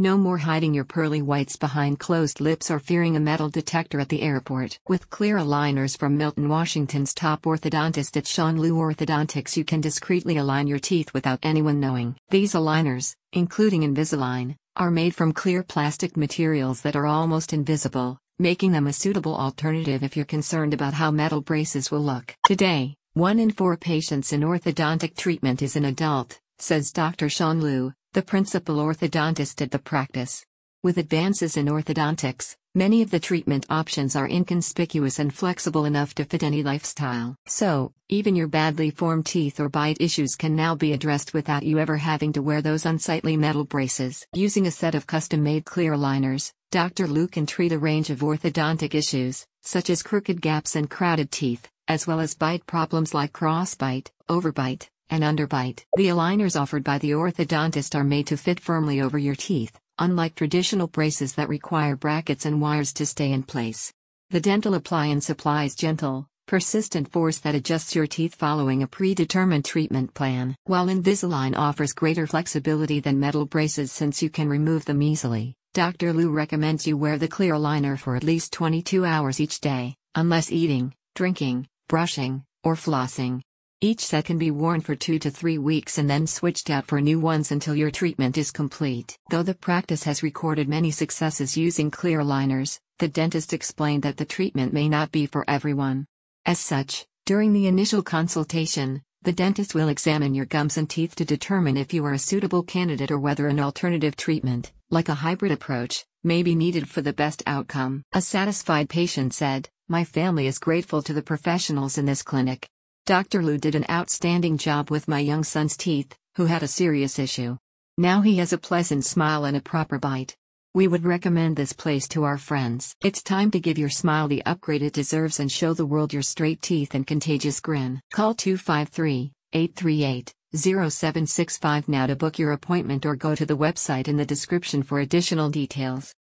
No more hiding your pearly whites behind closed lips or fearing a metal detector at the airport. With clear aligners from Milton, Washington's top orthodontist at Sean Liu Orthodontics, you can discreetly align your teeth without anyone knowing. These aligners, including Invisalign, are made from clear plastic materials that are almost invisible, making them a suitable alternative if you're concerned about how metal braces will look. Today, one in four patients in orthodontic treatment is an adult, says Dr. Sean Liu, the principal orthodontist at the practice. With advances in orthodontics, many of the treatment options are inconspicuous and flexible enough to fit any lifestyle. So, even your badly formed teeth or bite issues can now be addressed without you ever having to wear those unsightly metal braces. Using a set of custom made clear aligners, Dr. Liu can treat a range of orthodontic issues, such as crooked gaps and crowded teeth, as well as bite problems like crossbite, overbite, and underbite. The aligners offered by the orthodontist are made to fit firmly over your teeth, unlike traditional braces that require brackets and wires to stay in place. The dental appliance applies gentle, persistent force that adjusts your teeth following a predetermined treatment plan. While Invisalign offers greater flexibility than metal braces since you can remove them easily, Dr. Liu recommends you wear the clear aligner for at least 22 hours each day, unless eating, drinking, brushing, or flossing. Each set can be worn for two to three weeks and then switched out for new ones until your treatment is complete. Though the practice has recorded many successes using clear aligners, the dentist explained that the treatment may not be for everyone. As such, during the initial consultation, the dentist will examine your gums and teeth to determine if you are a suitable candidate or whether an alternative treatment, like a hybrid approach, may be needed for the best outcome. A satisfied patient said, My family is grateful to the professionals in this clinic. Dr. Liu did an outstanding job with my young son's teeth, who had a serious issue. Now he has a pleasant smile and a proper bite. We would recommend this place to our friends. It's time to give your smile the upgrade it deserves and show the world your straight teeth and contagious grin. Call 253 838 0765 now to book your appointment or go to the website in the description for additional details.